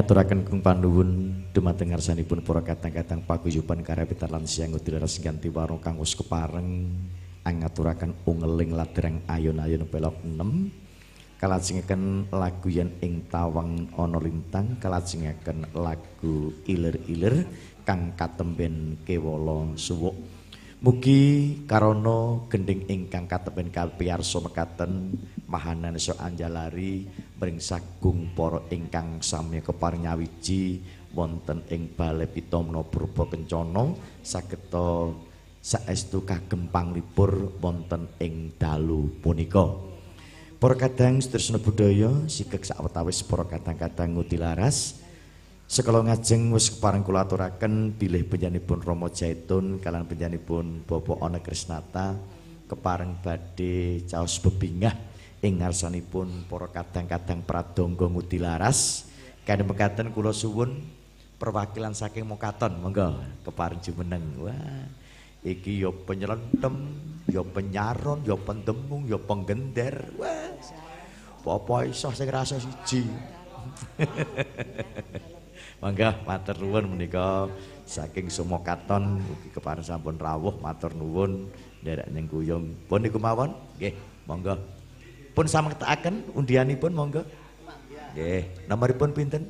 ngaturaken kung panuwun dumateng ngarsanipun para kadang-kadang paguyuban karapitan lan siang udilaras ganti warung kang wis kepareng ngaturaken ungeling ladrang ayon-ayon pelok 6 kalajengaken lagu yen ing tawang ana lintang kalajengaken lagu ilir-ilir kang katemben kewala suwuk. Mugi karono gending ingkang katepen kalpiarsa mekaten mahanan so anjalari mring sagung para ingkang sami keparing nyawiji wonten ing Balai Pitomno Purba Kencana sageta saestu kagem panglipur wonten ing dalu punika. Para kadang tresna budaya sikek sawetawis para kadang-kadang ngutilaras Sekala ngajeng wis kepareng kula aturaken bilih panjenenganipun Rama Jaitun kalian panjenenganipun Bapak Ana Krisnata kepareng badhe caos bebingah ing ngarsanipun para kadang-kadang pradonga ngutilaras kene mekaten kula suwun perwakilan saking Mokaton. Monggo kepareng jumeneng. Wah iki ya penyelentem ya penyaron ya pendemung ya penggender. Wah apa iso sing rasa siji? Mangga matur nuwun menika. Saking Sumokaton ugi kepareng sampun rawuh matur nuwun. Nderek ning guyung. Pun niku mawon? Nggih, monggo. Pun samektakaken undianipun monggo. Nggih, nomoripun pinten?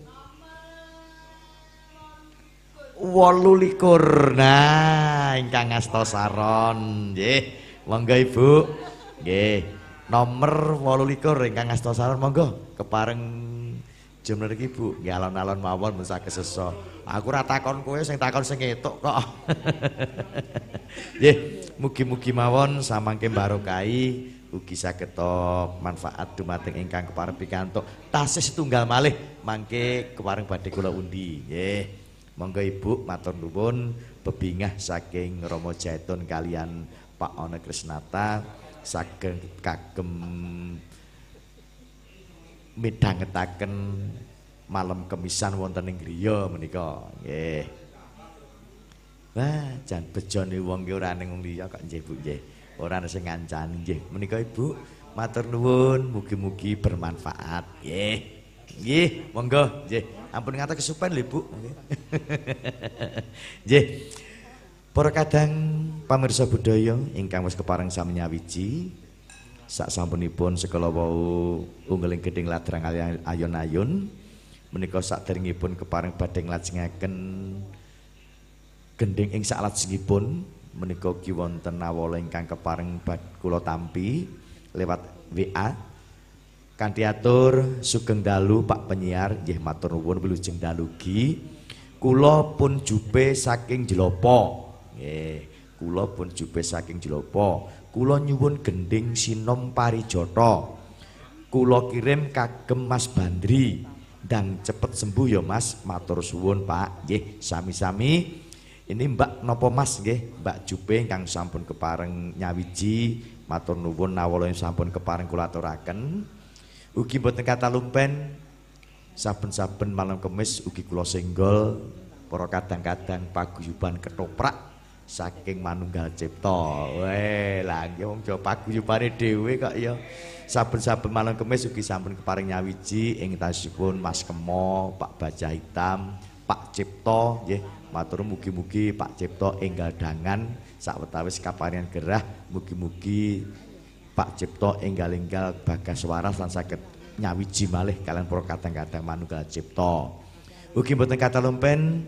28. Nah, ingkang ngasta saron. Nggih, monggo Ibu. Nggih. Nomor 28 ingkang ngasta saron monggo kepareng Jemler iki Bu, nggih alon-alon mawon mun saged sesa. Aku ora takon kowe sing takon sing etuk kok. Nggih, mugi-mugi mawon samangke barokai ugi saged manfaat dumateng ingkang kepareng pikantuk tasih setunggal malih mangke kepareng badhe kula undi. Nggih. Monggo Ibu matur nuwun bebingah saking Romo Jaitun kalian Pak Ona Krisnata saged kagem midhangetaken malam kemisan wonten ing griya menika nggih wah jan bejone wong ki ora ning liya kok nggih Bu nggih ora ana sing ngancani nggih. Menika Ibu matur nuwun mugi-mugi bermanfaat. Nggih nggih monggo. Nggih ampun ngata kesupen lho Bu nggih. Para kadang pamirsa budaya ingkang wis kepareng sami nyawiji sak sampunipun sekala wau unggeling gedeng ladrang ayon-ayon menika saderengipun kepareng badhe nglajengaken gending ing salajengipun menika ki wonten awala ingkang kepareng kula tampi lewat WA kanthi atur sugeng dalu Pak penyiar nggih matur nuwun wilujeng dalugi. Kula pun jupe saking Jelopo. Nggih kula pun jupe saking Jelopo. Kula nyuwun gending sinom parijata. Kula kirim kagem Mas Bandri. Dan cepet sembuh ya Mas. Matur suwun Pak. Nggih sami-sami ini Mbak nopo Mas nggih Mbak Jupe kang sampun kepareng nyawiji matur nuwun nawala sampun kepareng kula aturaken ugi boten kata lumpen saben-saben malam kemis ugi kula senggol para kadang-kadang paguyuban ketoprak saking manunggal cipta. Weh, lah nggih wong Jawa paguyubane dhewe kok ya. Saben-saben malam kemis ugi sampun keparing nyawiji ing tasipun Mas Kemo, Pak Baja Hitam, Pak Cipto nggih. Matur mugi-mugi Pak Cipto enggal dangan sawetawis kaparingan gerah. Mugi-mugi Pak Cipto enggal-enggal bagas waras lan saged nyawiji malih kalian para kadang-kadang manunggal cipta. Ugi mboten kata lumpen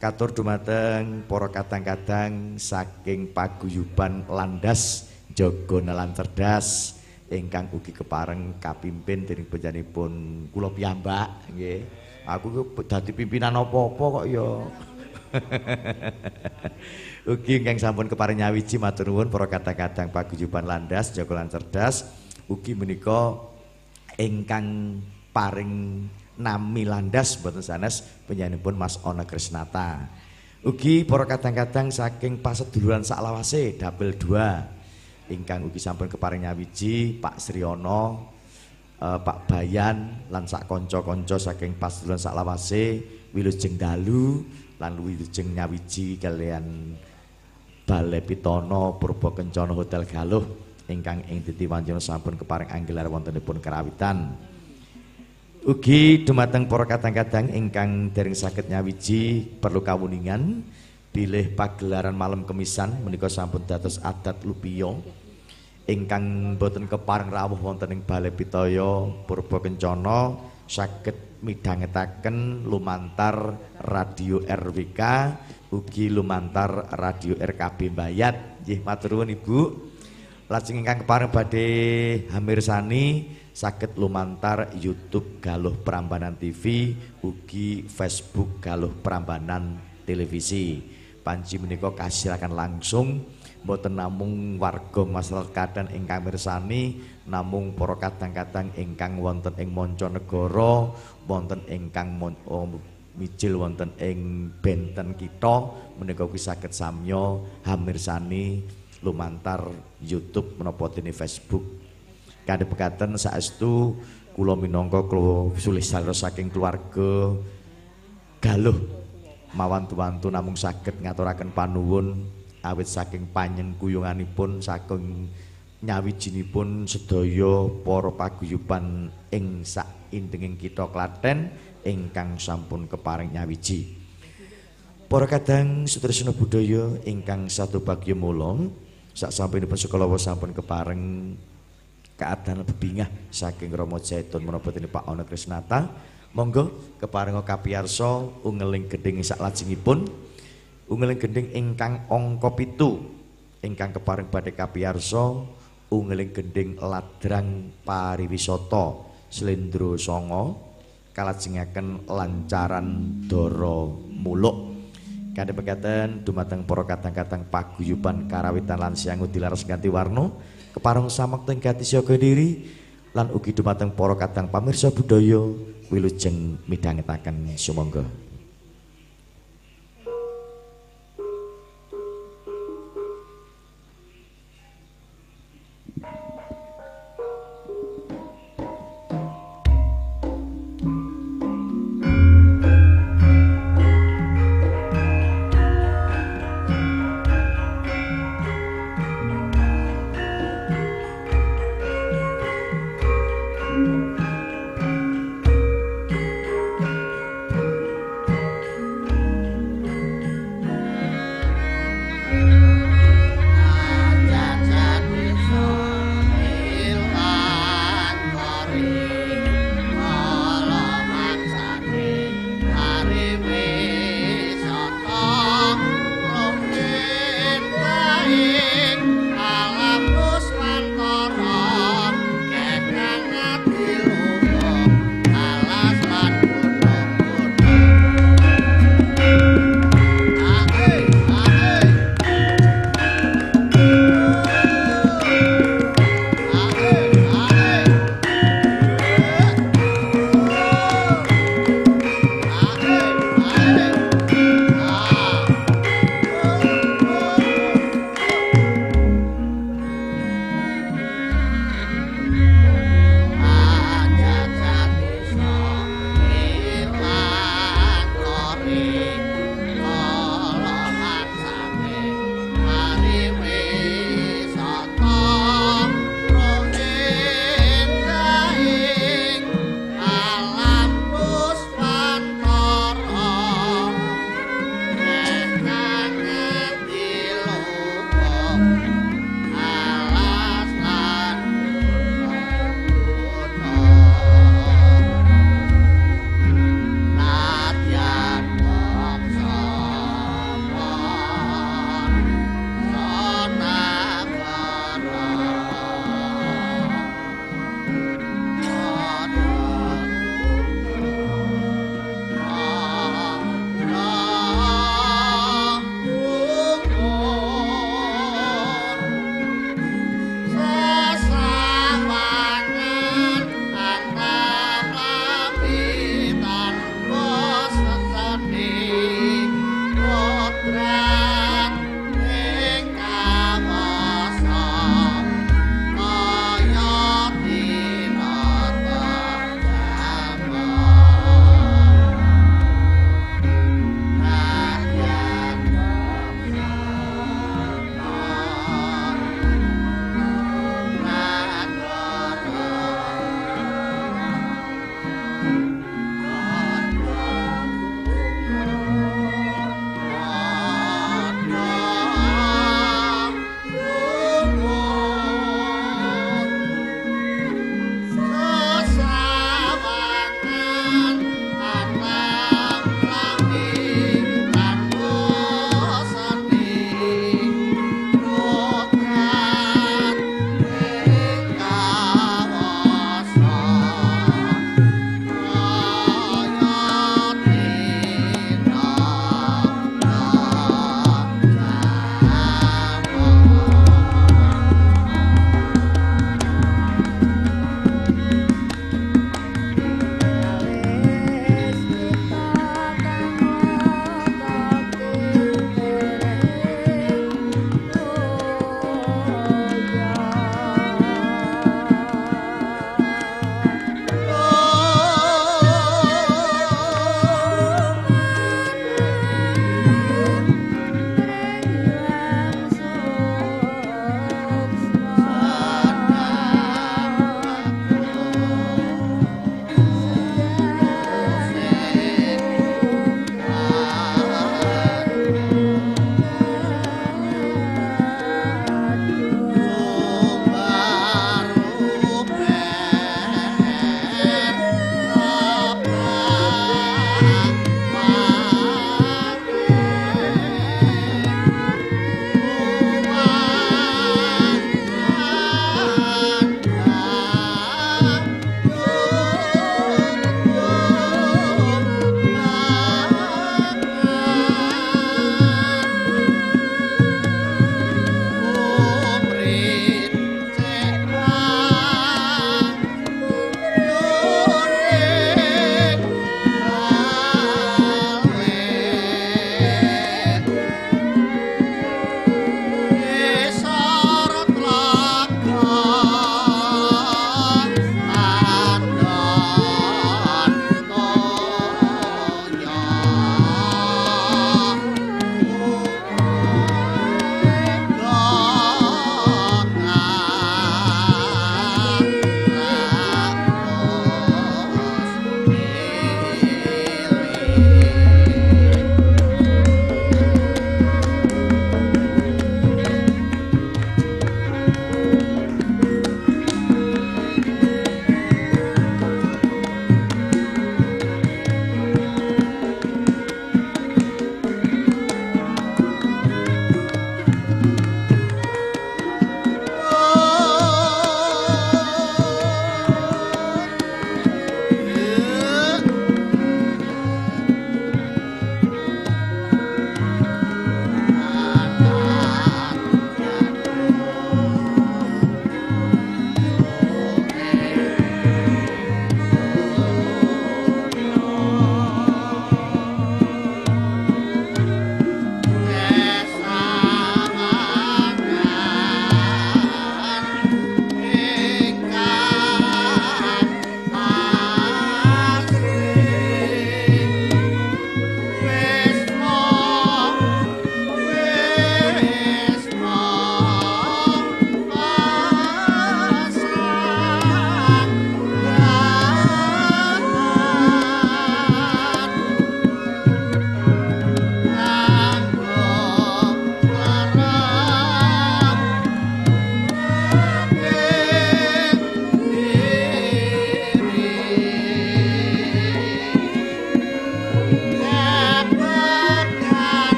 katur dumateng para kadang-kadang saking paguyuban landas jaga nalan cerdas ingkang ugi kepareng kapimpin dening panjenenganipun kula piyambak nggih. Aku dadi pimpinan apa-apa kok ya ugi ingkang sampun kepareng nyawiji matur nuwun para kadang-kadang paguyuban landas jaga lan cerdas ugi menika ingkang paring nami landas boten sanes penyanipun Mas Ona Krisnata. Ugi para kadang-kadang saking paseduluran saklawase dapil 2 ingkang ugi sampun keparing nyawiji Pak Sriono eh, Pak Bayan lan sak kanca-kanca saking paseduluran saklawase wilujeng dalu lan wilujeng nyawiji kalian Balai Pitono Purba Kencana Hotel Galuh ingkang ing Titi Wanjono sampun keparing anggelar wontenipun kerawitan. Ugi dumateng para kadang-kadang ingkang dereng saged nyawiji perlu kawuningan bilih pagelaran malam kemisan menika sampun dados adat lupiya ingkang boten kepareng rawuh wonten ing Balai Pitaya Purba Kencana saged midhangetaken lumantar radio RWK ugi lumantar radio RKB Bayat nggih matur nuwun Ibu lajeng ingkang kepareng badhe hamirsani saged lumantar YouTube Galuh Prambanan TV ugi Facebook Galuh Prambanan Televisi. Panci menika kasilakan langsung mboten namung warga masyarakat ingkang mirsani namung para kadang-kadang ingkang wonten ing manca negara wonten ingkang oh, mijil wonten ing benten kita menika kuwi saged samya hamirsani lumantar YouTube menapa Facebook. Kadhe pekaten saestu kula minangka sulih saking keluarga galuh. Mawantu-wantu namung saged ngaturaken panuwun awit saking panjen kuyunganipun saking nyawijinipun sedaya para paguyuban ing sak indenging kita Klaten ingkang sampun keparing nyawiji. Para kadang sutresna budaya ingkang satu bagya mulung sak sampinipun sekala sampun kepareng keadaan bebingah saking Romo Jaitun menapa Pak Ono Krisnata monggo keparenga kapiyarsa ungeling gending sak lajengipun ungeling gending ingkang angka 7 ingkang kepareng badhe kapiyarsa ungeling gending ladrang pariwisata Slendro Songo kalajengaken lancaran dara muluk. Kadhe pekaten dumateng para kadang-kadang paguyuban karawitan lan siangu dilaras ganti warna keparang samakta ing gati siaga diri lan ugi dumateng para kadang pamirsa budaya wilujeng midhangetaken sumangga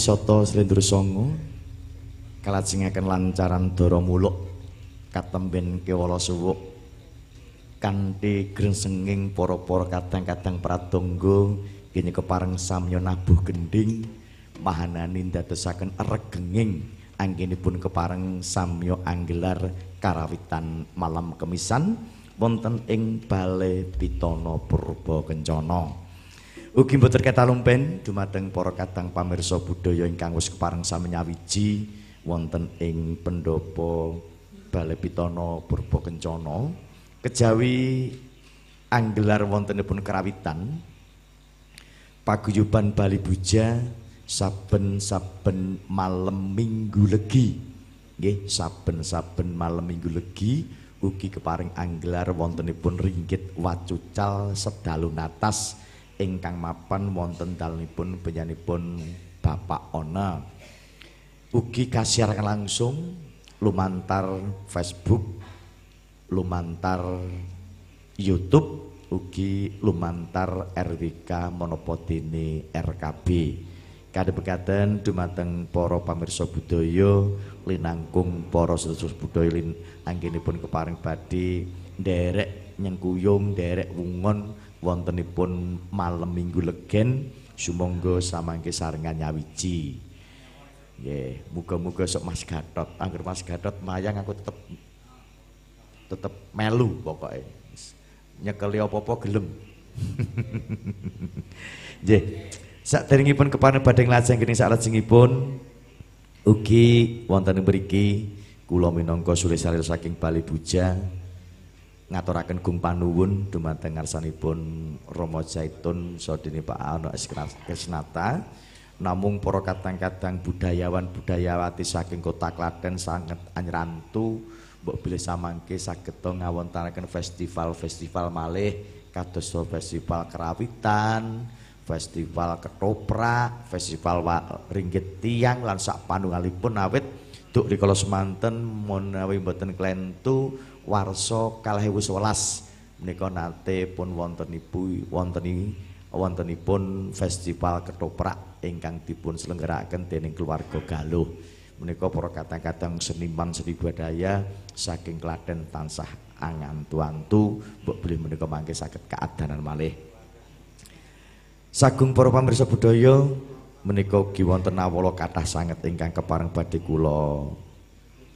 Parisata Slendur Songo kalajengaken lancaran dara muluk katemben kewala suwuk. Kanthi grensenging para-para kadang-kadang pradonga kene kepareng samya nabuh gending mahanani ndadosaken regenging anggenipun kepareng samya anggelar karawitan malam kemisan wonten ing Bale Pitana Purba Kencana Ugi mboten ketalumpen dumateng para kadang pamirsa budaya ingkang wis kepareng sami nyawiji wonten ing pendopo Balai Pitana Purba Kencana kejawi anggelar wontenipun kerawitan paguyuban Bali Buja saben-saben malam Minggu Legi. Nggih saben-saben malam Minggu Legi ugi keparing anggelar wontenipun ringgit wacucal sedalu natas ingkang mapan wonten dalemipun penyanipun Bapak Ona. Ugi kasiaraken langsung lumantar Facebook, lumantar YouTube, ugi lumantar RWK Monopodene RKB. Kadhe bekaten dumateng para pamirsa budaya linangkung para sedherek budaya lin anggenipun keparing badhe nderek nyengkuyung nderek wungon wontenipun malam minggu legen sumangga samangke sarengan nyawiji. Nggih muga-muga sok Mas Gatot. Angger Mas Gatot mayang aku tetep tetep melu pokoke. Nyekeli apa-apa gelem. Nggih saderengipun keparing badhe lajeng kene salajengipun ugi wonten mriki kula minangka salir saking Bali Bujang ngaturaken gung panuwun dumateng ngarsanipun Rama Zaitun sadene Pak Ana Krisnata. Namung para kadang-kadang budayawan budayawati saking kota Klaten sanget anyrantu mbok bilih samangke saged ngawontaraken festival-festival malih kados festival kerawitan festival ketoprak festival ringgit tiang lan sak panungalipun awit. Duk rikala semanten menawi mboten klentu warsa kalih ewu sewelas menika nate pun wonten ibu wonten wontenipun festival ketoprak ingkang dipun selenggarakan dening keluarga Galuh. Menika para kadang-kadang seniman seni budaya saking Klaten tansah angantu-antu mbok beli menika mangke saged keadanan malih. Sagung para pamirsa budaya menika ugi wonten awala kathah sanget ingkang kepareng badhe kula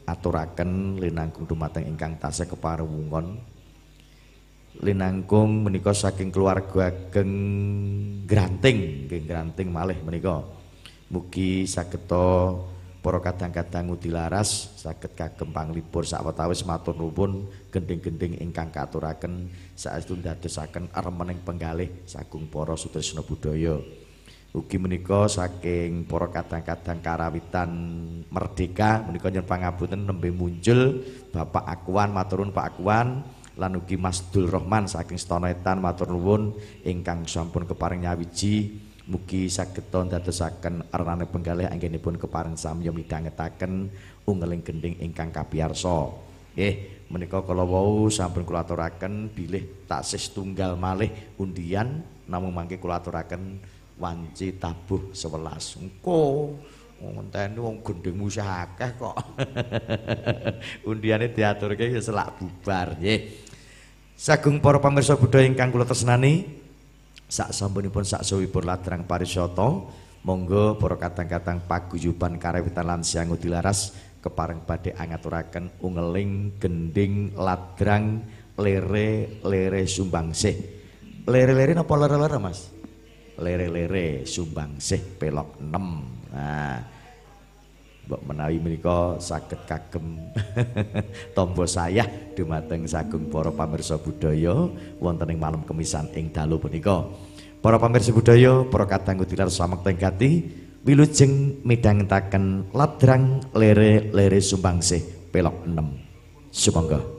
aturaken linangkung dumateng ingkang tasih keparengungon linangkung menika saking keluarga ageng granting nggih granting malih menika. Mugi saged para kadang-kadang udilaras saged kagem panglipur sawetawis matur nuwun gending-gending ingkang katuraken saestu ndadosaken armening penggalih sagung para sutresna budaya ugi menika saking para kadang-kadang karawitan merdeka menika nyen pangapunten nembe muncul Bapak Akuan maturun Pak Akuan lan ugi Mas Dul Rahman saking Stonetan matur nuwun ingkang sampun keparing nyawiji mugi saged dadosaken arnane penggalih anggenipun keparing samya midhangetaken ungeling gending ingkang kapiyarsa nggih menika kala wau sampun kula aturaken bilih taksih tunggal malih undian namung mangke kula aturaken wanci tabuh sewelas. Engko ngenteni wong gendengmu akeh kok. Undiane diaturke ya selak bubar nggih. Sagung para pamirsa budaya ingkang kula tresnani sak sampunipun sak suwipun ladrang parisyata monggo para kadang-kadang paguyuban karewitan lan siang dilaras kepareng badhe angaturaken ungeling gending ladrang lere lere sumbangsih lere-lere napa lere-lere Mas lere-lere sumbangsih pelok 6. Nah, Mbok menawi menika saged kagem tombo saya dumateng sagung para pamirsa budaya wonten ing malam kemisan ing dalu punika. Para pamirsa budaya, para kadang kudilar samekta gati wilujeng midhangetaken ladrang lere-lere sumbangsih pelok 6. Sumangga.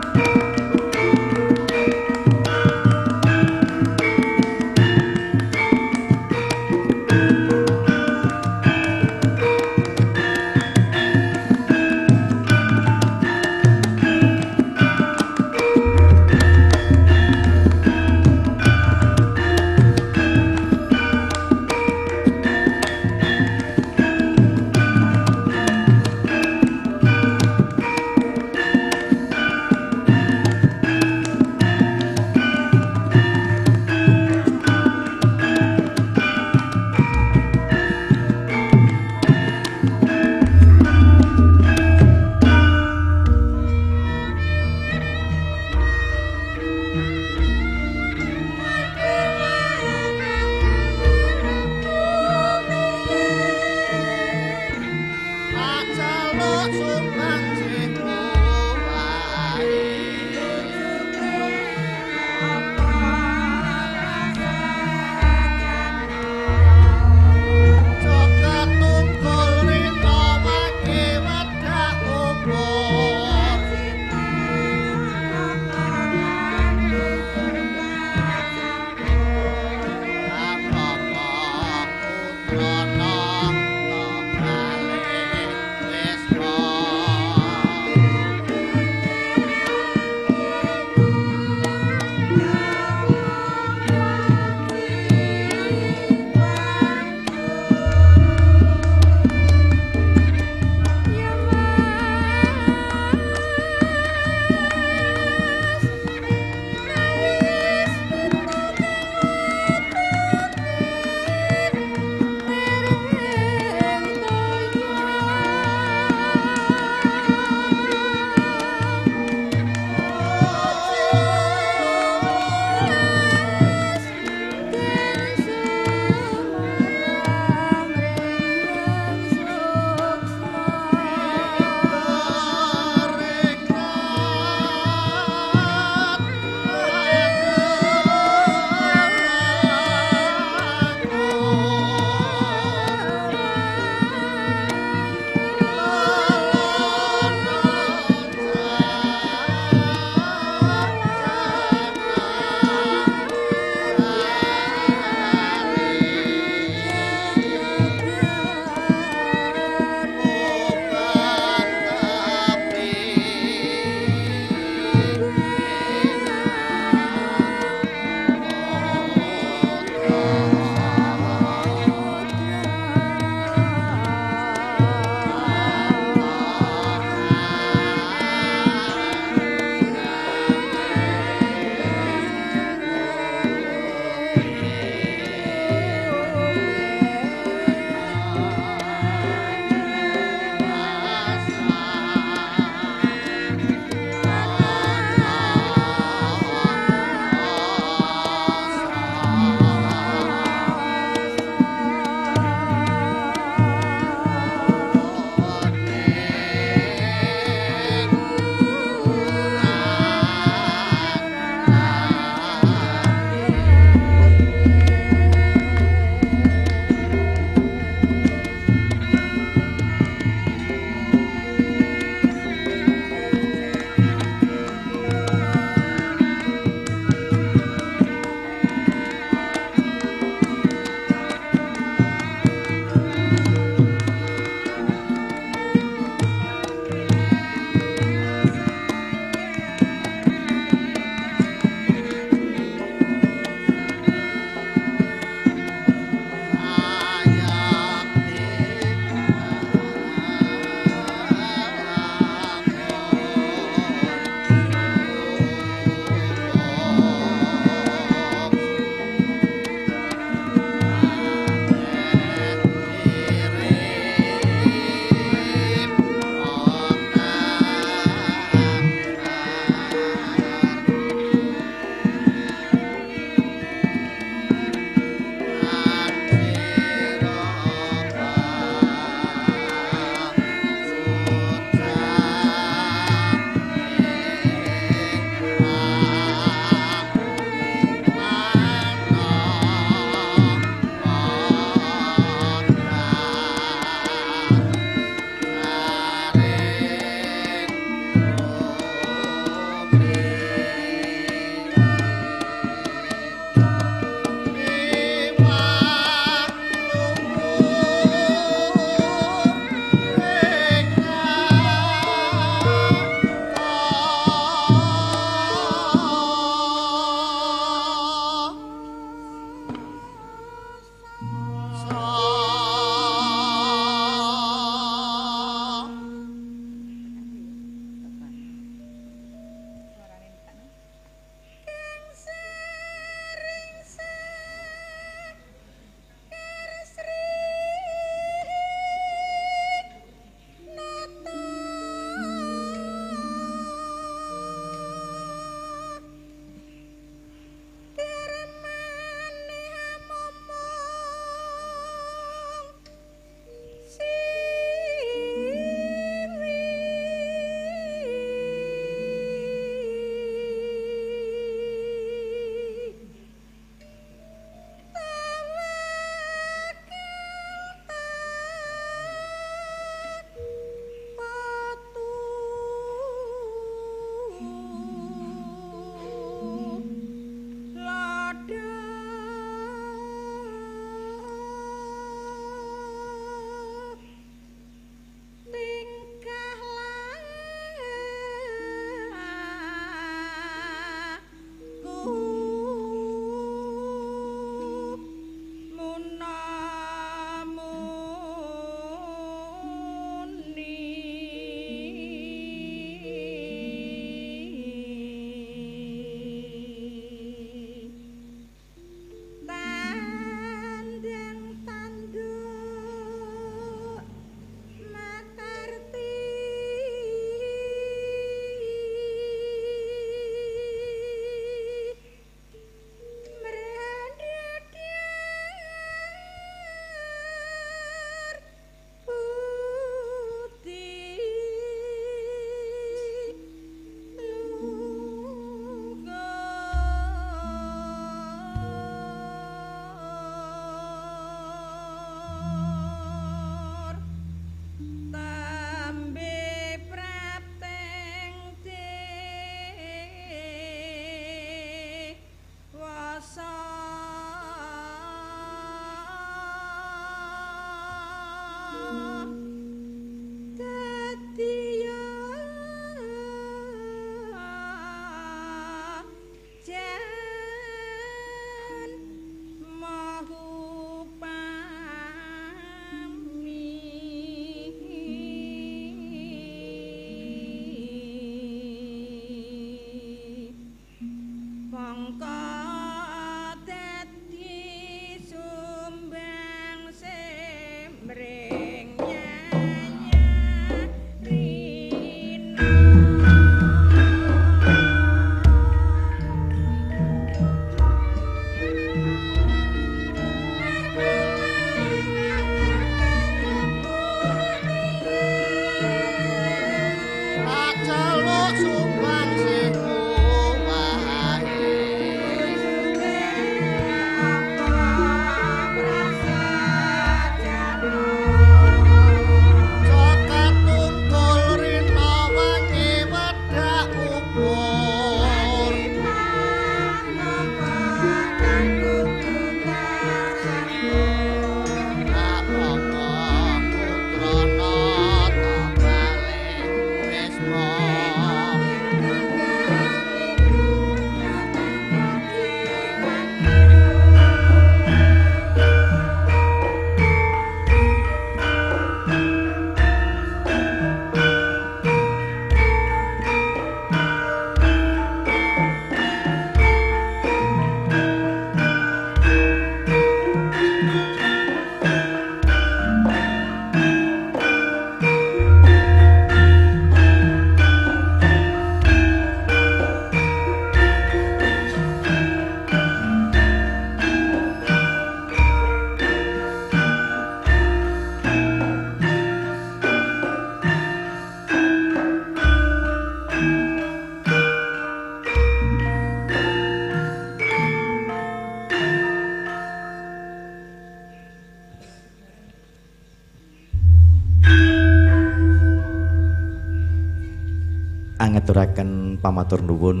Pamatur nuwun.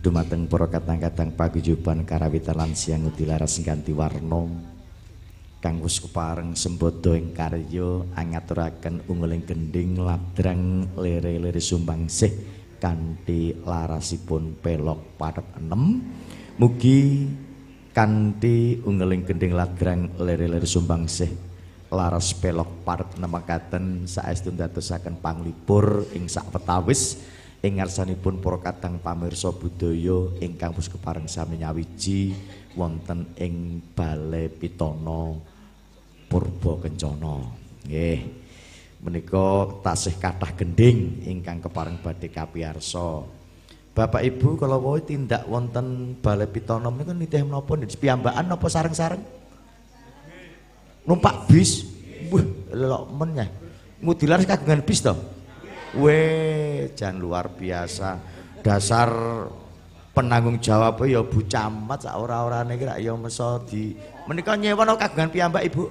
Dumateng para kadang-kadang paguyuban karawitan lan siang utilaras ganti warna. Kang wis kepareng sembodo ing karya angaturaken unguling gending ladrang lere-lere sumbangsih kanthi larasipun pelok padet enem. Mugi kanthi unguling gending ladrang lere-lere sumbangsih laras pelok padet enem saestu ndadosaken panglipur ing sak petawis ing ngarsanipun para kadang pamirsa budaya ingkang kepareng sami nyawiji wonten ing Balai Pitana Purba Kencana. Nggih. Menika tasih kathah gending ingkang kepareng badhe kapiyarsa. Bapak Ibu kalau wae tindak wonten Balai Pitana menika nitih menapa nggih piyambakan napa sareng-sareng? Numpak bis. Wah, lelok men ya. Mudilar kagungan bis to? Weh, jan luar biasa. Dasar penanggung jawab ya Bu Camat sak ora-orane iki rak ya meso di menika nyewono kagungan piyambak Ibu.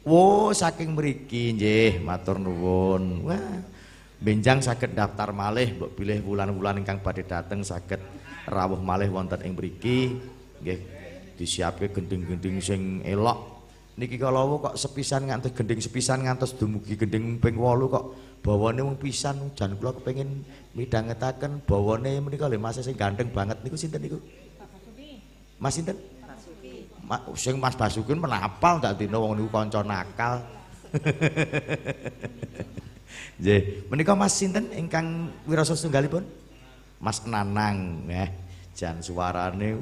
Wo, saking mriki nggih, matur nuwun. Wah, benjang saged daftar malih mbok pilih wulan-wulan ingkang badhe dateng saged rawuh malih wonten ing mriki. Nggih, disiapke gending-gending sing elok. Niki kalau kok sepisan ngantos gending sepisan ngantos dumugi gending ping 8 kok bawane wong pisan. Jan kula kepengin midhangetaken bawane menika lho Mas sing ganteng banget niku sinten niku? Mas sinten? Mas sing Mas Basuki menapal dak dina wong niku kanca nakal. Nggih. Menika Mas sinten ingkang wirasa setunggalipun? Mas Nanang nggih jan suarane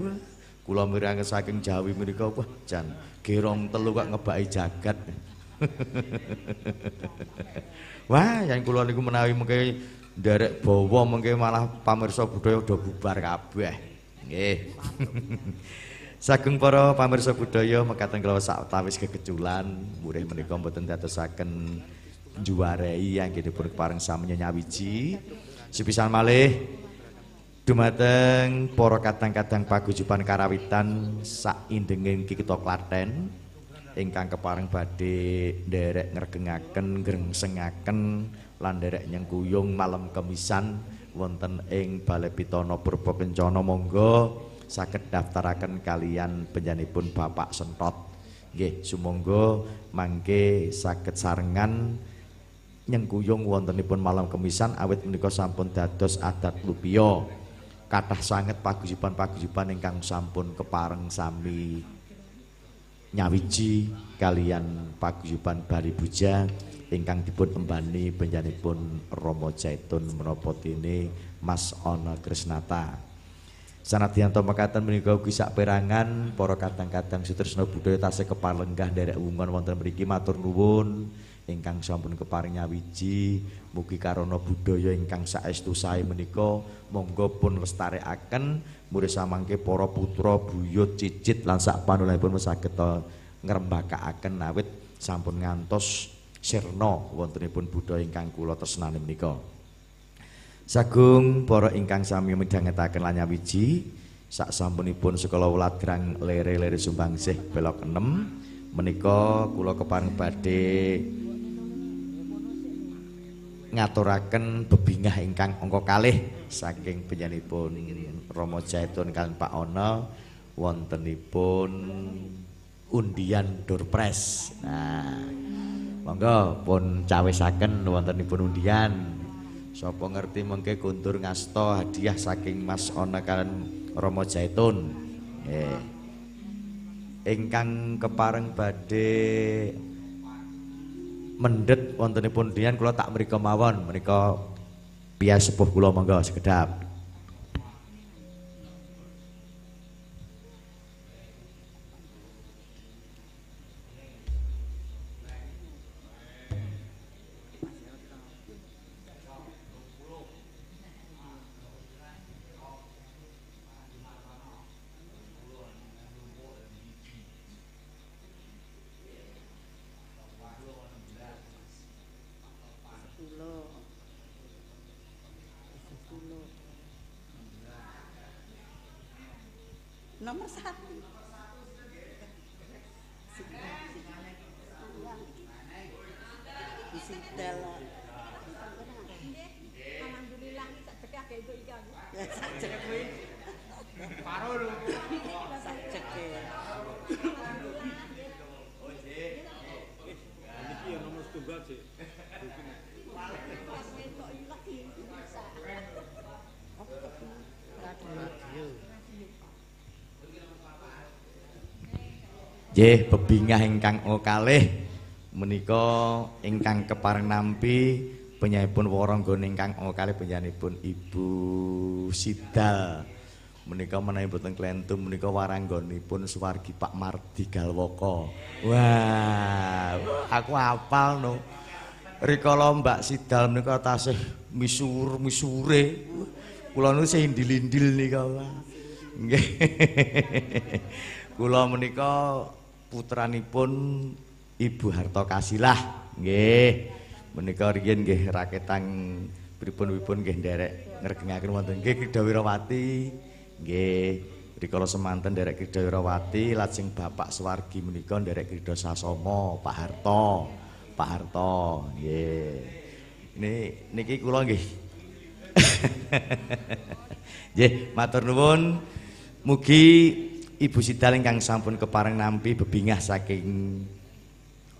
kula mirange saking Jawi menika wah jan gerong telu kok ngebaki jagat. Wah, yang kula niku menawi mengke nderek bawa mengke malah pamirsa budaya udah bubar kabeh. Nggih. Saking para pamirsa budaya mekaten kula saktawis kekeculan, murih menika mboten dadosaken juarai yang dipun pareng sami nyawiji. Sepisan malih Dumateng para kadang-kadang pagujuban karawitan sak indenging kita Klaten ingkang kepareng badhe nderek ngregengaken grengsengaken lan nderek nyengkuyung malam kemisan wonten ing Balai Pitana Purba Kencana monggo saged daftaraken kalian penyanipun Bapak Sentot. Nggih sumangga mangke saged sarengan nyengkuyung wontenipun malam kemisan awit menika sampun dados adat lupia kathah sanget paguyuban-paguyuban ingkang sampun kepareng sami nyawiji kalian paguyuban Bari Buja ingkang dipun embani benjanipun Romo Jaitun menapa dene Mas Ana Krisnata. Sanadyan to mekaten menika ugi sak perangan para kadang-kadang sutresna budaya tasih kepalenggah derek wungon wonten mriki matur nuwun ingkang sampun keparing nyawiji mugi karana budaya ingkang saestu sae menika monggo pun lestarekaken murid samangke para putra buyut cicit lan sak panulangipun saged ngrembakakaken awit sampun ngantos sirna wontenipun budaya ingkang kula tresnani menika. Sagung para ingkang sami midhangetaken lan nyawiji sak sampunipun sekolah ulat grang lere-lere sumbangsih belok 6 menika kula kepareng badhe ngaturaken bebingah ingkang angka kalih saking penyanipun Romo Jaitun kalian Pak Ono wontenipun undian Durpres. Nah, monggo pun cawisaken wontenipun undian Sopo ngerti mengke kundur ngasto hadiah saking Mas Ona kalian Romo Jaitun. Eh. Ingkang kepareng badhe mendet wontenipun dian kula tak mriko mawon menika piyas sepuh kula monggo sekedap. Bebingah ingkang kalih menika ingkang kepareng nampi penyaipun waranggana ingkang kalih penyanipun Ibu Sidal. Menika menawi boten klentum menika waranggonipun suwargi Pak Mardi Galwoko. Wah, aku hafal no. Rikala Mbak Sidal menika tasih misur misure. Kula niku sing indil-indil nika. Nggih. Kula menika putranipun Ibu Harto Kasilah. Nggih. Menika riyin nggih raketang pripun-pripun nggih nderek ngregengaken wonten. Nggih Krida Wirawati nggih. Rikala semanten nderek Krida Wirawati lajeng Bapak Swargi menika nderek Krida Sasama Pak Harto Pak Harto nggih. Ini niki kula nggih. Nggih matur nuwun. Mugi Ibu Sidal ingkang sampun kepareng nampi bebingah saking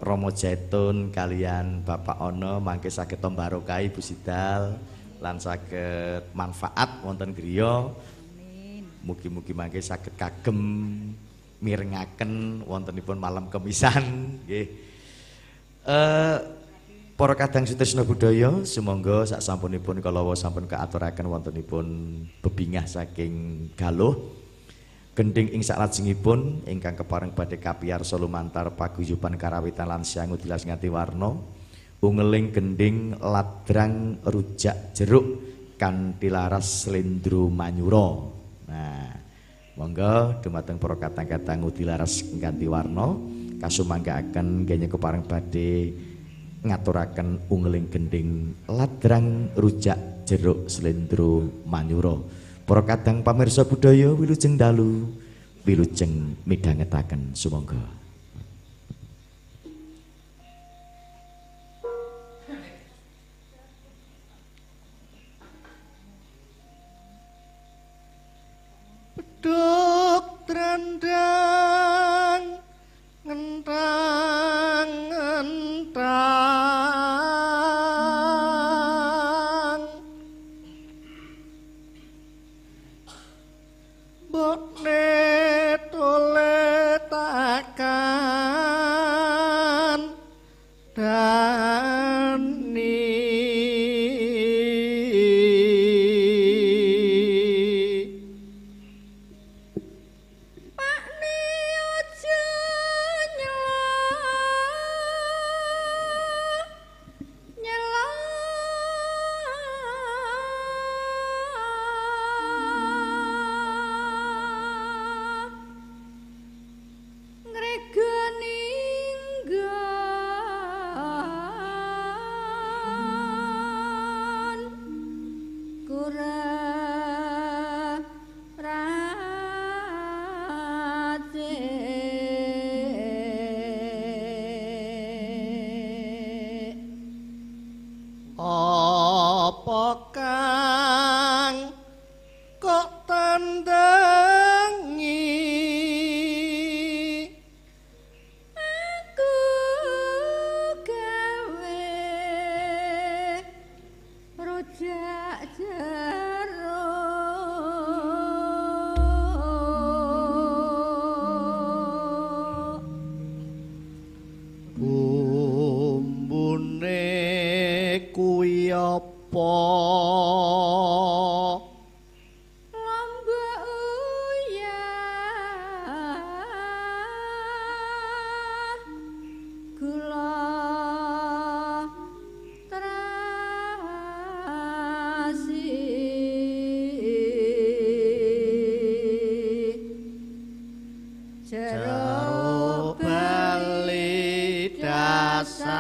Romo Jaitun kalian Bapak Ono mangke saged barokah Ibu Sidal lan saged manfaat wonten griya. Mugi-mugi mangke saged kagem mirengaken wontenipun malam kemisan nggih. Eh para kadang sutresna budaya sumangga sak sampunipun kalawa sampun kaaturaken wontenipun bebingah saking Galuh. Gending ing salajengipun ingkang kepareng badhe kapiyarsa lumantar paguyuban karawitan lan sangu dilas nganti warna ungeling gending ladrang rujak jeruk kanthi laras slendro manyura. Nah, monggo dumateng para katang-katang udilaras kanthi warna kasumanggaaken nggih kepareng badhe ngaturaken ungeling gending ladrang rujak jeruk slendro manyura. Para kadang pamirsa budaya wilujeng dalu wilujeng midhangetaken sumangga. Jero beli dasare.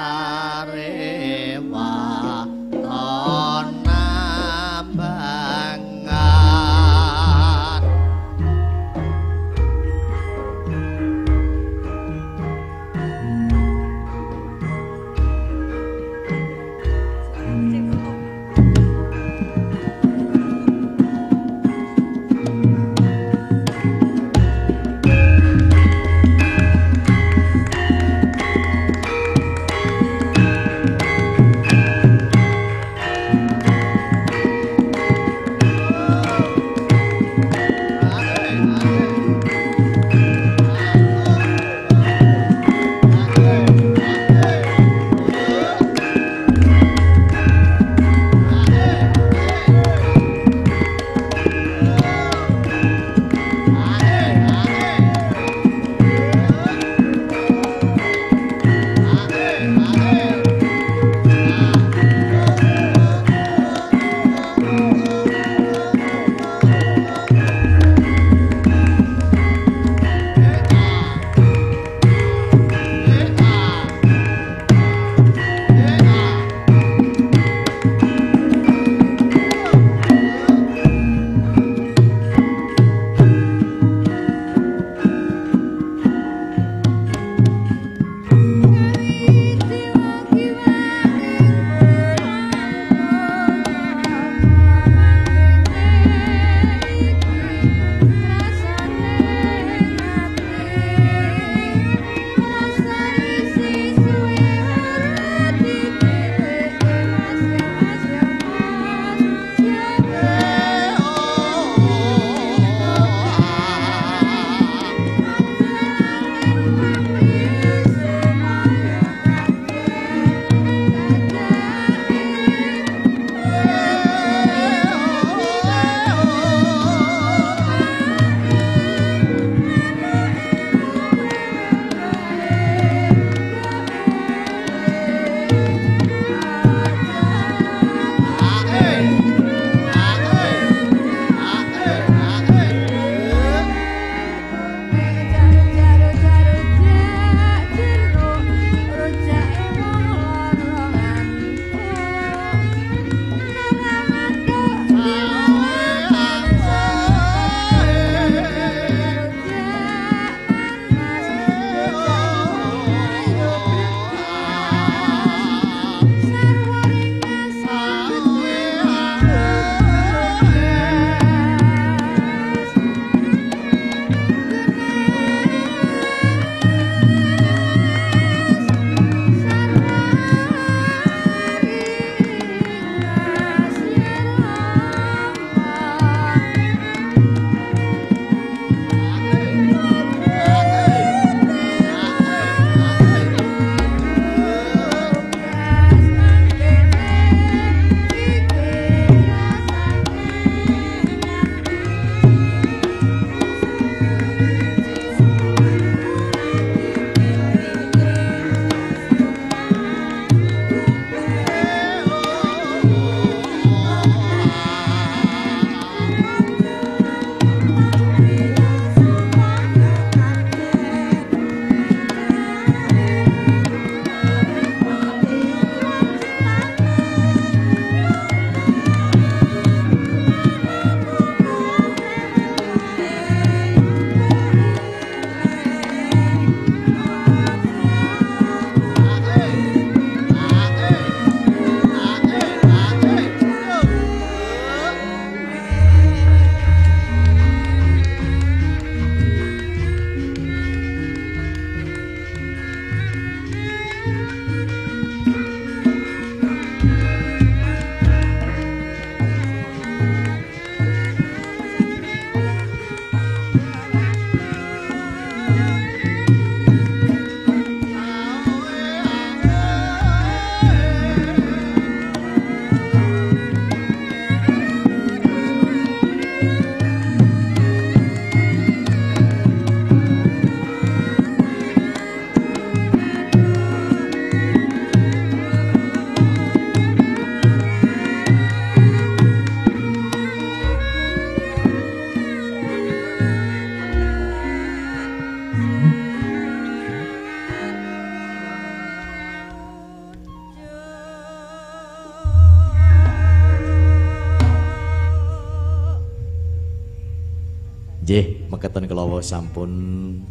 Mekaten kelawa sampun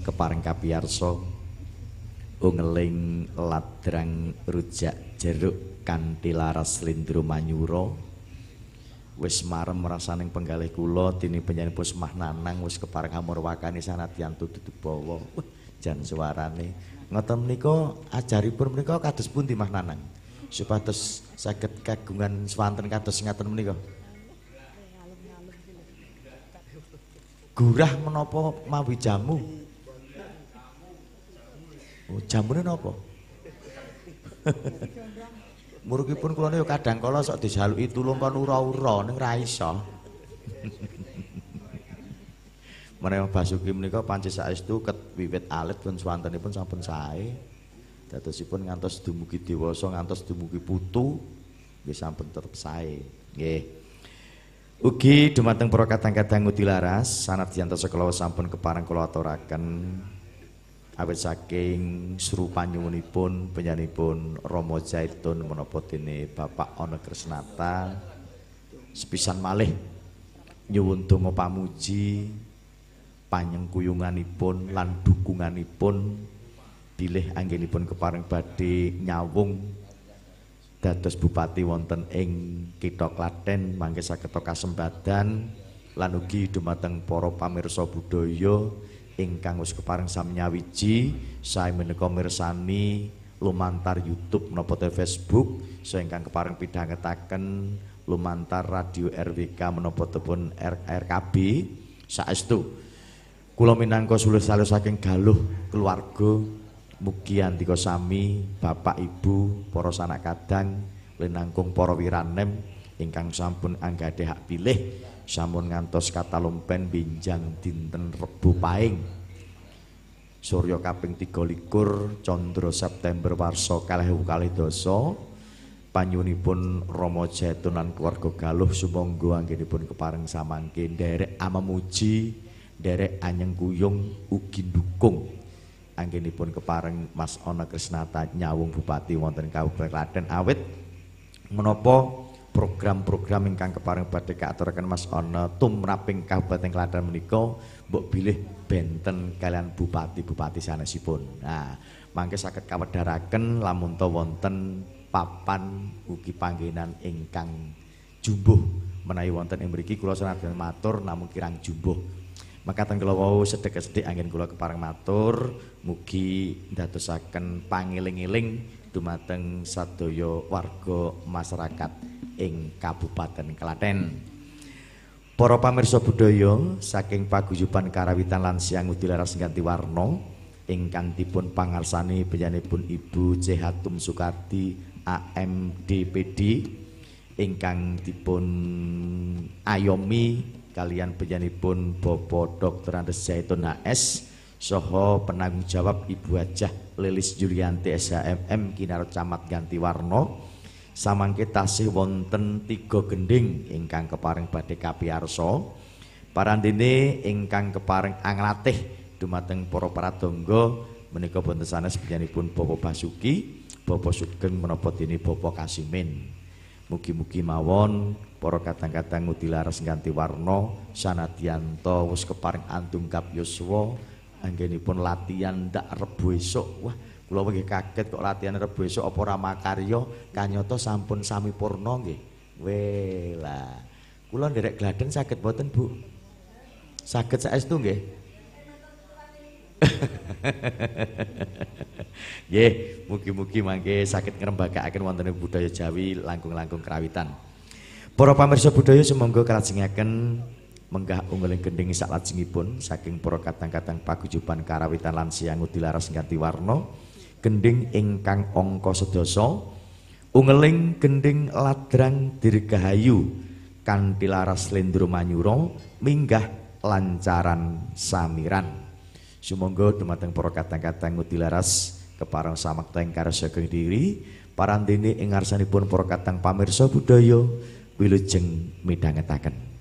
kepareng kapiyarsa ungeling ladrang rujak jeruk kanthi laras lindru manyura. Wis marem rasaning penggalih kula dene penyanyi Pusmah Nanang wis kepareng amur wakane sanadyan tutup bawa jan suarane. Ngoten menika ajaripun menika kados pundi Mah Nanang? Supados saged kagungan swanten kados ngaten menika Gurah menapa mawi jamu? Oh, jamune napa? Murukipun kula niku kadang kala sok dijaluki tulung kon ura-ura ning ra iso. Menawa Basuki menika panci saestu ket wiwit alit pun swantenipun sampun sae. Dadosipun ngantos dumugi dewasa ngantos dumugi putu nggih sampun tetep sae. Nggih. Ugi dumateng para kadang-kadang ngutilaras sanadyan tasa kula sampun kepareng kula aturaken. Awit saking sru panyuwunipun penyanipun Rama Zaitun menapa dene Bapak Ana Krisnata sepisan malih nyuwun donga pamuji panyengkuyunganipun lan dukunganipun. Bilih anggenipun kepareng badhe nyawung dados bupati wonten ing Kitha Klaten mangke saged kasembadan lan ugi dumateng para pamirsa budaya ingkang wis kepareng samnyawiji sae menika mirsani lumantar YouTube menapa Facebook sae ingkang kepareng pidhangetaken lumantar radio RWK menapa pun RKB saestu kula minangka sulih saking galuh keluarga Mugi andika sami Bapak Ibu para sanak kadang linangkung para wiranem ingkang sampun anggadhe hak pilih sampun ngantos katalumpen binjang dinten Rebo Paing. Surya kaping 23 Candra September warsa kalih kalih dasa panyunipun Rama Jatunan keluarga Galuh sumangga anggenipun kepareng samangke nderek amamuji nderek anyeng kuyung ugi ndukung anggenipun kepareng Mas Ana Krisnata nyawung Bupati wonten Kabupaten Klaten awit menapa program-program ingkang kepareng badhe kaaturaken Mas Ana tumraping Kabupaten Klaten menika mbok bilih benten kalian bupati-bupati sanesipun. Nah, mangke saged kawedharaken lamun ta wonten papan ugi panggenan ingkang jumbuh menawi wonten ing mriki kula sanadyan matur namung kirang jumbuh Makatan kula wau sedek-sedek angin kula kepareng matur mugi ndadosaken pangiling-iling dumateng sadaya warga masyarakat ing Kabupaten Klaten. Para pamirsa budaya saking paguyuban karawitan lan siang udilaras ganti warna ingkang dipun pangarsani penyanipun Ibu Cehatum Sukarti AMDPD ingkang dipun ayomi kalian penyanipun Bapak Dr. Andes Zaitun HS Soho penanggung jawab Ibu Hajah Lilis Julianti SHMM Kinar Camat Ganti Warno samangke tasih wonten tiga gending ingkang kepareng badhe kapiarsa parandene ingkang kepareng anglatih dumateng para pradonga menika wonten sanes penyanipun Bapak Basuki Bapak Sugeng menapa dene Bapak Kasimin mugi-mugi mawon para kadang-kadang ngutilaras ganti warna sanadyanto wis keparing antung kap yuswa anggenipun latihan ndak rebu esuk. Wah kula nggih kaget kok latihan rebu esuk apa ora makarya kanyata sampun sami purna nggih. Wela kula nderek gladen saged boten Bu. Saged saestu nggih Nggih, mugi-mugi mangke saged ngrembakakaken wonten budaya Jawi langkung-langkung kerawitan. Para pamirsa budaya semonggo kalajengaken menggah ungguling gending sak lajengipun saking para kadang-kadang pagujuban karawitan lan siang dilaras ganti warna gending ingkang angka sedasa ungguling gending ladrang dirgahayu kanthi laras lendro manyura minggah lancaran samiran sumangga dumateng para kadang-kadang dilaras keparang samakta ing karya diri parandene ing ngarsanipun para kadang pamirsa budaya wilujeng midhangetaken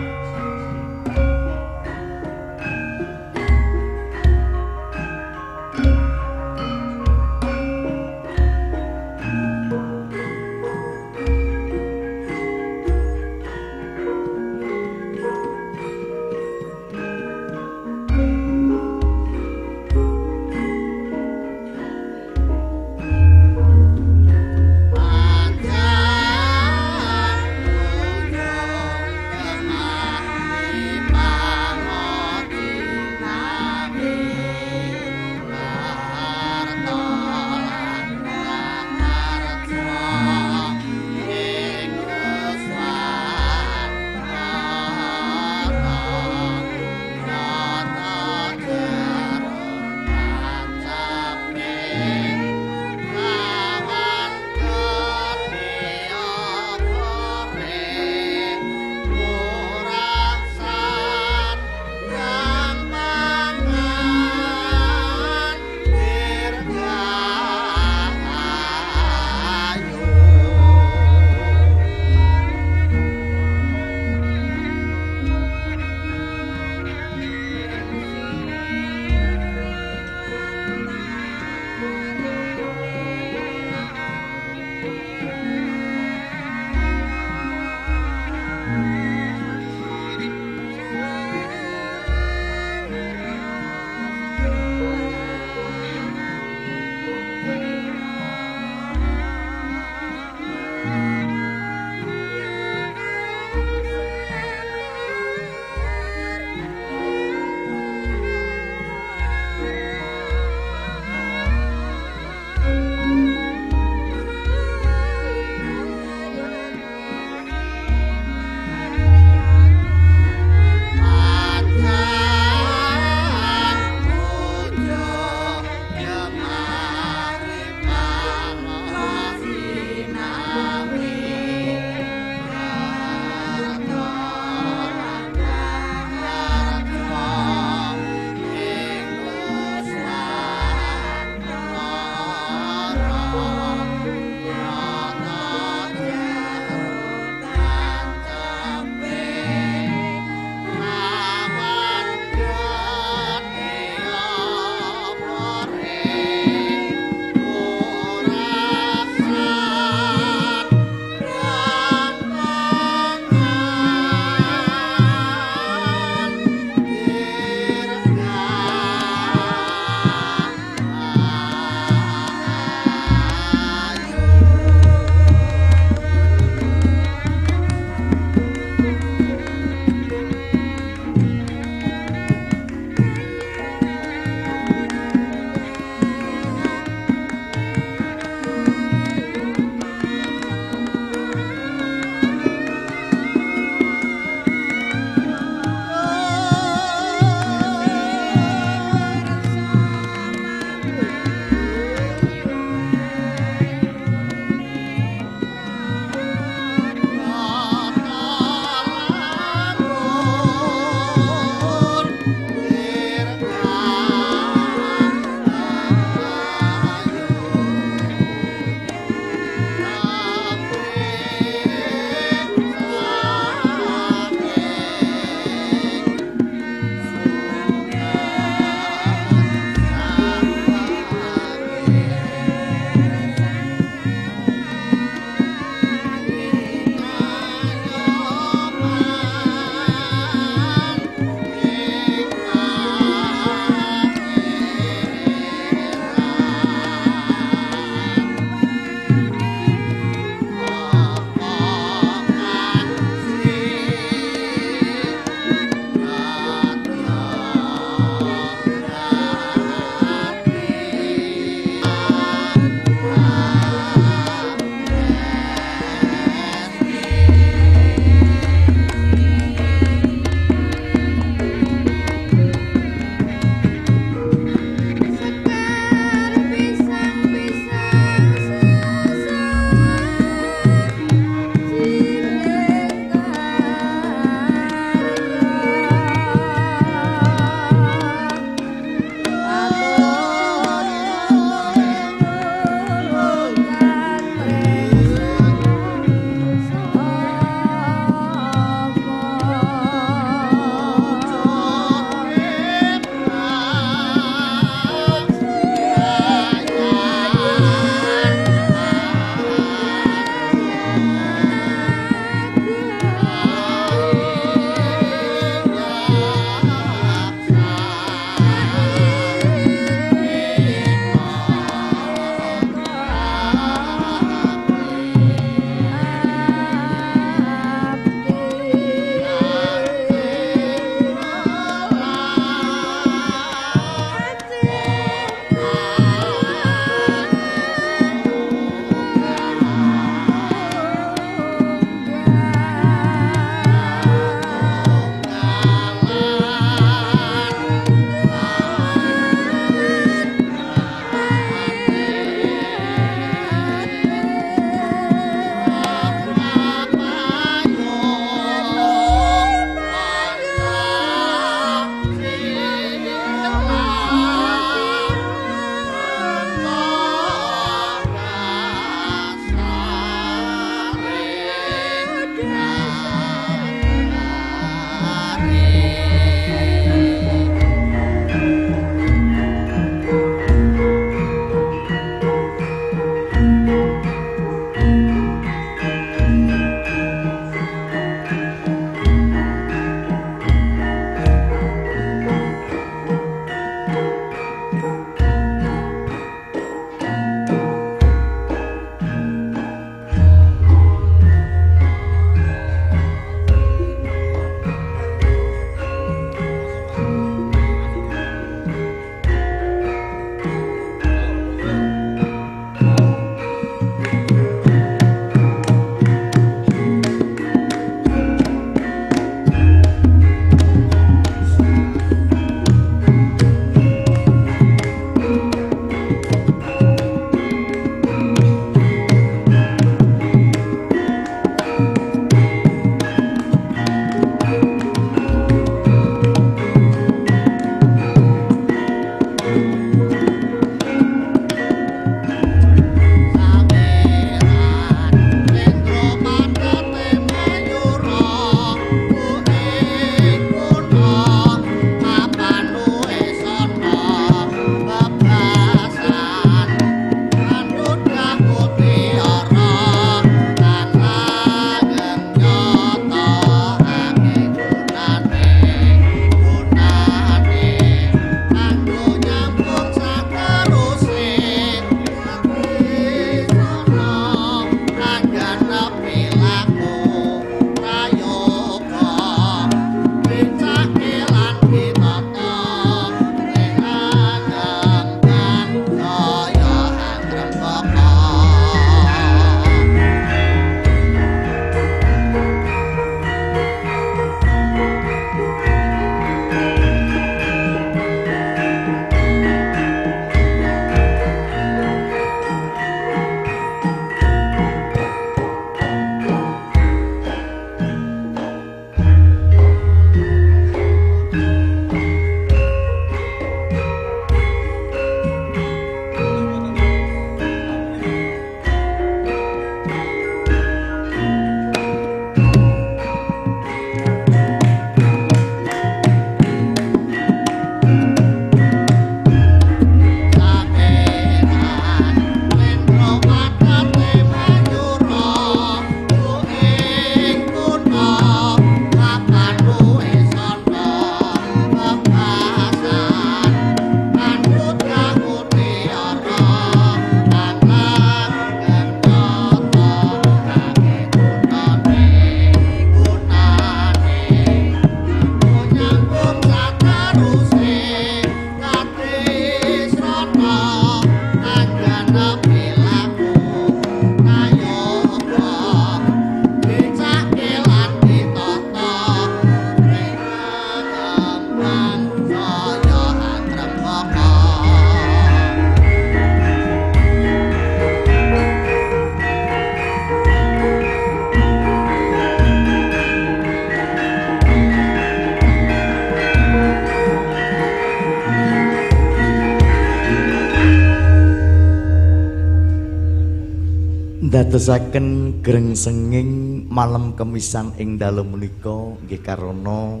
ndadosaken greng senging malam kemisan ing dalem menika nggih karana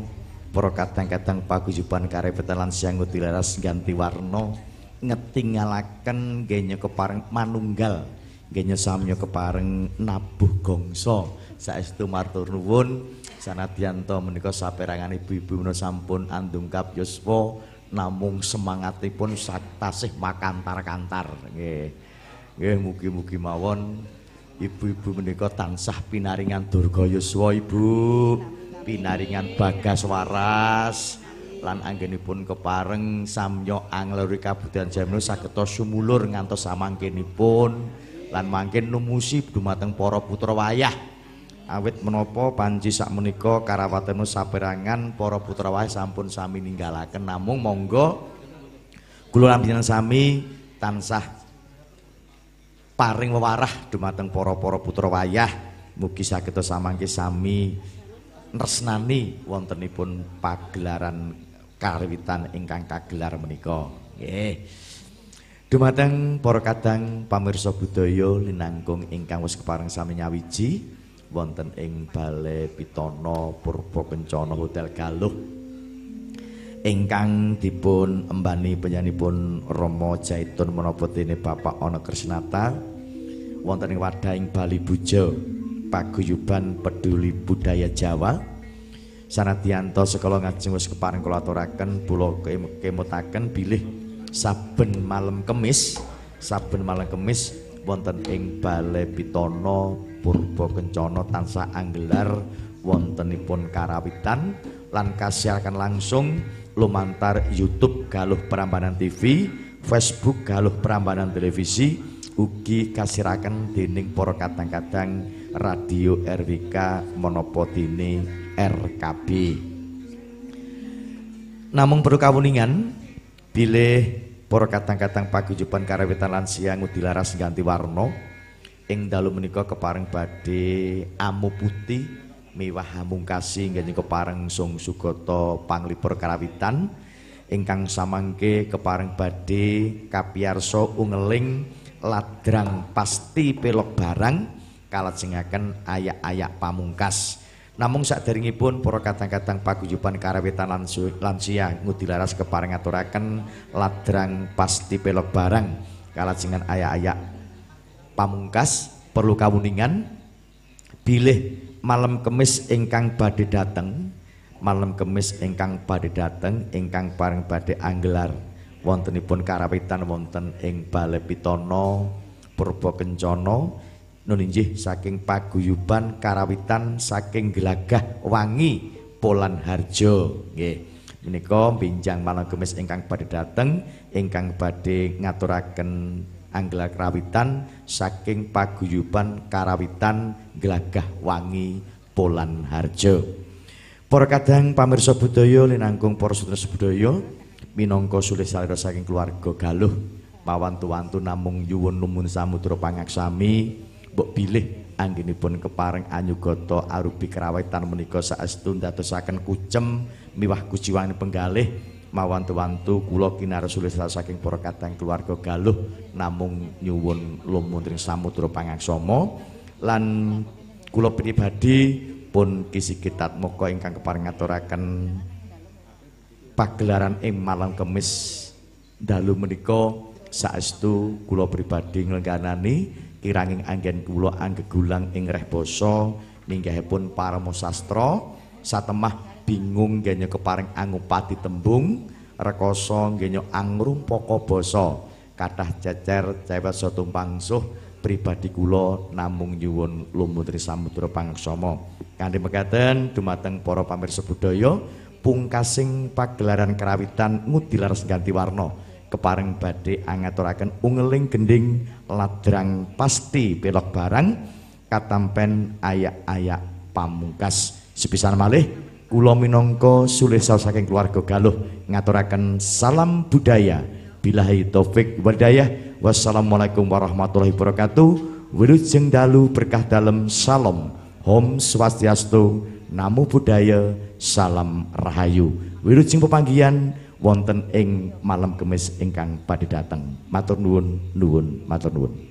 para kadang-kadang paguyuban karepetan lan siang dilaras ganti warna ngetinggalaken nggih kepareng manunggal nggih samya kepareng nabuh gongso. Saestu matur nuwun sanadyan to menika saperangan ibu-ibu menika sampun andungkap yuswa namung semangatipun tasih makantar-kantar nggih. Nggih mugi-mugi mawon ibu-ibu menika tansah pinaringan durga yuswa ibu. Pinaringan bagas waras. Lan anggenipun kepareng samya angleri kabudayan jamnu sageta sumulur ngantos samangkenipun lan mangken numusi dumateng para putra wayah. Awit menapa panji sak menika karawatenu saperangan para putra wayah sampun sami ninggalaken. Namung monggo kula lampinan sami tansah paring wewarah dumateng para-para putra wayah. Mugi saged samangke sami nresnani wontenipun pagelaran kawitan ingkang kagelar menika. Nggih. Dumateng para kadang pamirsa budaya linangkung ingkang wis kepareng sami nyawiji wonten ing Balai Pitana Purba Kencana Hotel Galuh ingkang dipun embani penyanipun Romo Jaitun menapa dene Bapak Ana Krisnata wonten ing wadhahing Bali Bujo paguyuban peduli budaya Jawa. Sanadyanto sekala ngajeng wis kepareng kula aturaken kula kemutaken bilih saben malam kemis saben malam kemis wonten ing Balai Pitana Purba Kencana tansah anggelar wontenipun karawitan. Lan kasihaken langsung lumantar YouTube Galuh Prambanan TV, Facebook Galuh Prambanan Televisi, ugi kasiraken dening para kadang-kadang radio RWK menapa dene RKB namung perlu kawuningan bilih para kadang-kadang paguyuban karawitan lan siang dilaras ganti warna ing dalu menika kepareng badhe amu putih miwah amungkasi nggih kepareng sung sugata panglipur karawitan. Ingkang samangke kepareng badhe kapiyarsa ungeling ladrang pasti pelok barang kalajengaken ayak-ayak pamungkas. Namung saderengipun para kadang-kadang paguyuban karawitan lansia ngudilaras kepareng aturaken ladrang pasti pelok barang kalajengan ayak-ayak pamungkas. Perlu kawuningan bilih malam kemis ingkang badhe dateng malam kemis ingkang badhe dateng ingkang pareng badhe anggelar. Wontenipun karawitan wonten ing Balai Pitana Purba Kencana nun inggih saking paguyuban karawitan saking gelagah wangi Polan Harjo. Nggih. Menika binjang malam kemis ingkang badhe dateng ingkang badhe ngaturaken anggelar karawitan saking paguyuban karawitan gelagah wangi Polan Harjo. Para kadang pamirsa budaya linangkung para sedherek budaya minangka sulih salira saking keluarga Galuh. Pawantu-wantu namung nyuwun numun samudra pangaksami mbok bilih anggenipun kepareng anyugata arupi kerawitan menika saestu ndadosaken kucem miwah kujiwane penggalih. Mawantu-wantu kula kinar sulih saking para kadang keluarga Galuh namung nyuwun lumuntring samudra pangaksama lan kula pribadi pun kisi kitat moko ingkang kepareng ngaturaken pagelaran ing malam kemis dalu menika saestu kula pribadi nglengganani kiranging anggen kula anggegulang ing reh basa minggahipun parama sastra. Satemah bingung nggenya kepareng angupati tembung rekoso nggenya angrumpaka basa. Kathah cecer cewek tumpangsuh pribadi kula namung nyuwun lumutri samudra pangaksama. Kanthi mekaten dumateng para pamirsa budaya pungkasing pagelaran kerawitan ngudilaras ganti warna. Kepareng badhe angaturaken ungeling gending ladrang pasti pelok barang katampen ayak-ayak pamungkas. Sepisan malih kula minangka sulih saking keluarga galuh ngaturaken salam budaya. Bilahi taufik wadayah wassalamualaikum warahmatullahi wabarakatuh. Wilujeng dalu berkah dalem salam Om Swastiastu Namo Buddhaya Salam Rahayu. Wilujeng pepanggihan wonten ing malam kemis ingkang badhe dateng. Matur nuwun nuwun matur nuwun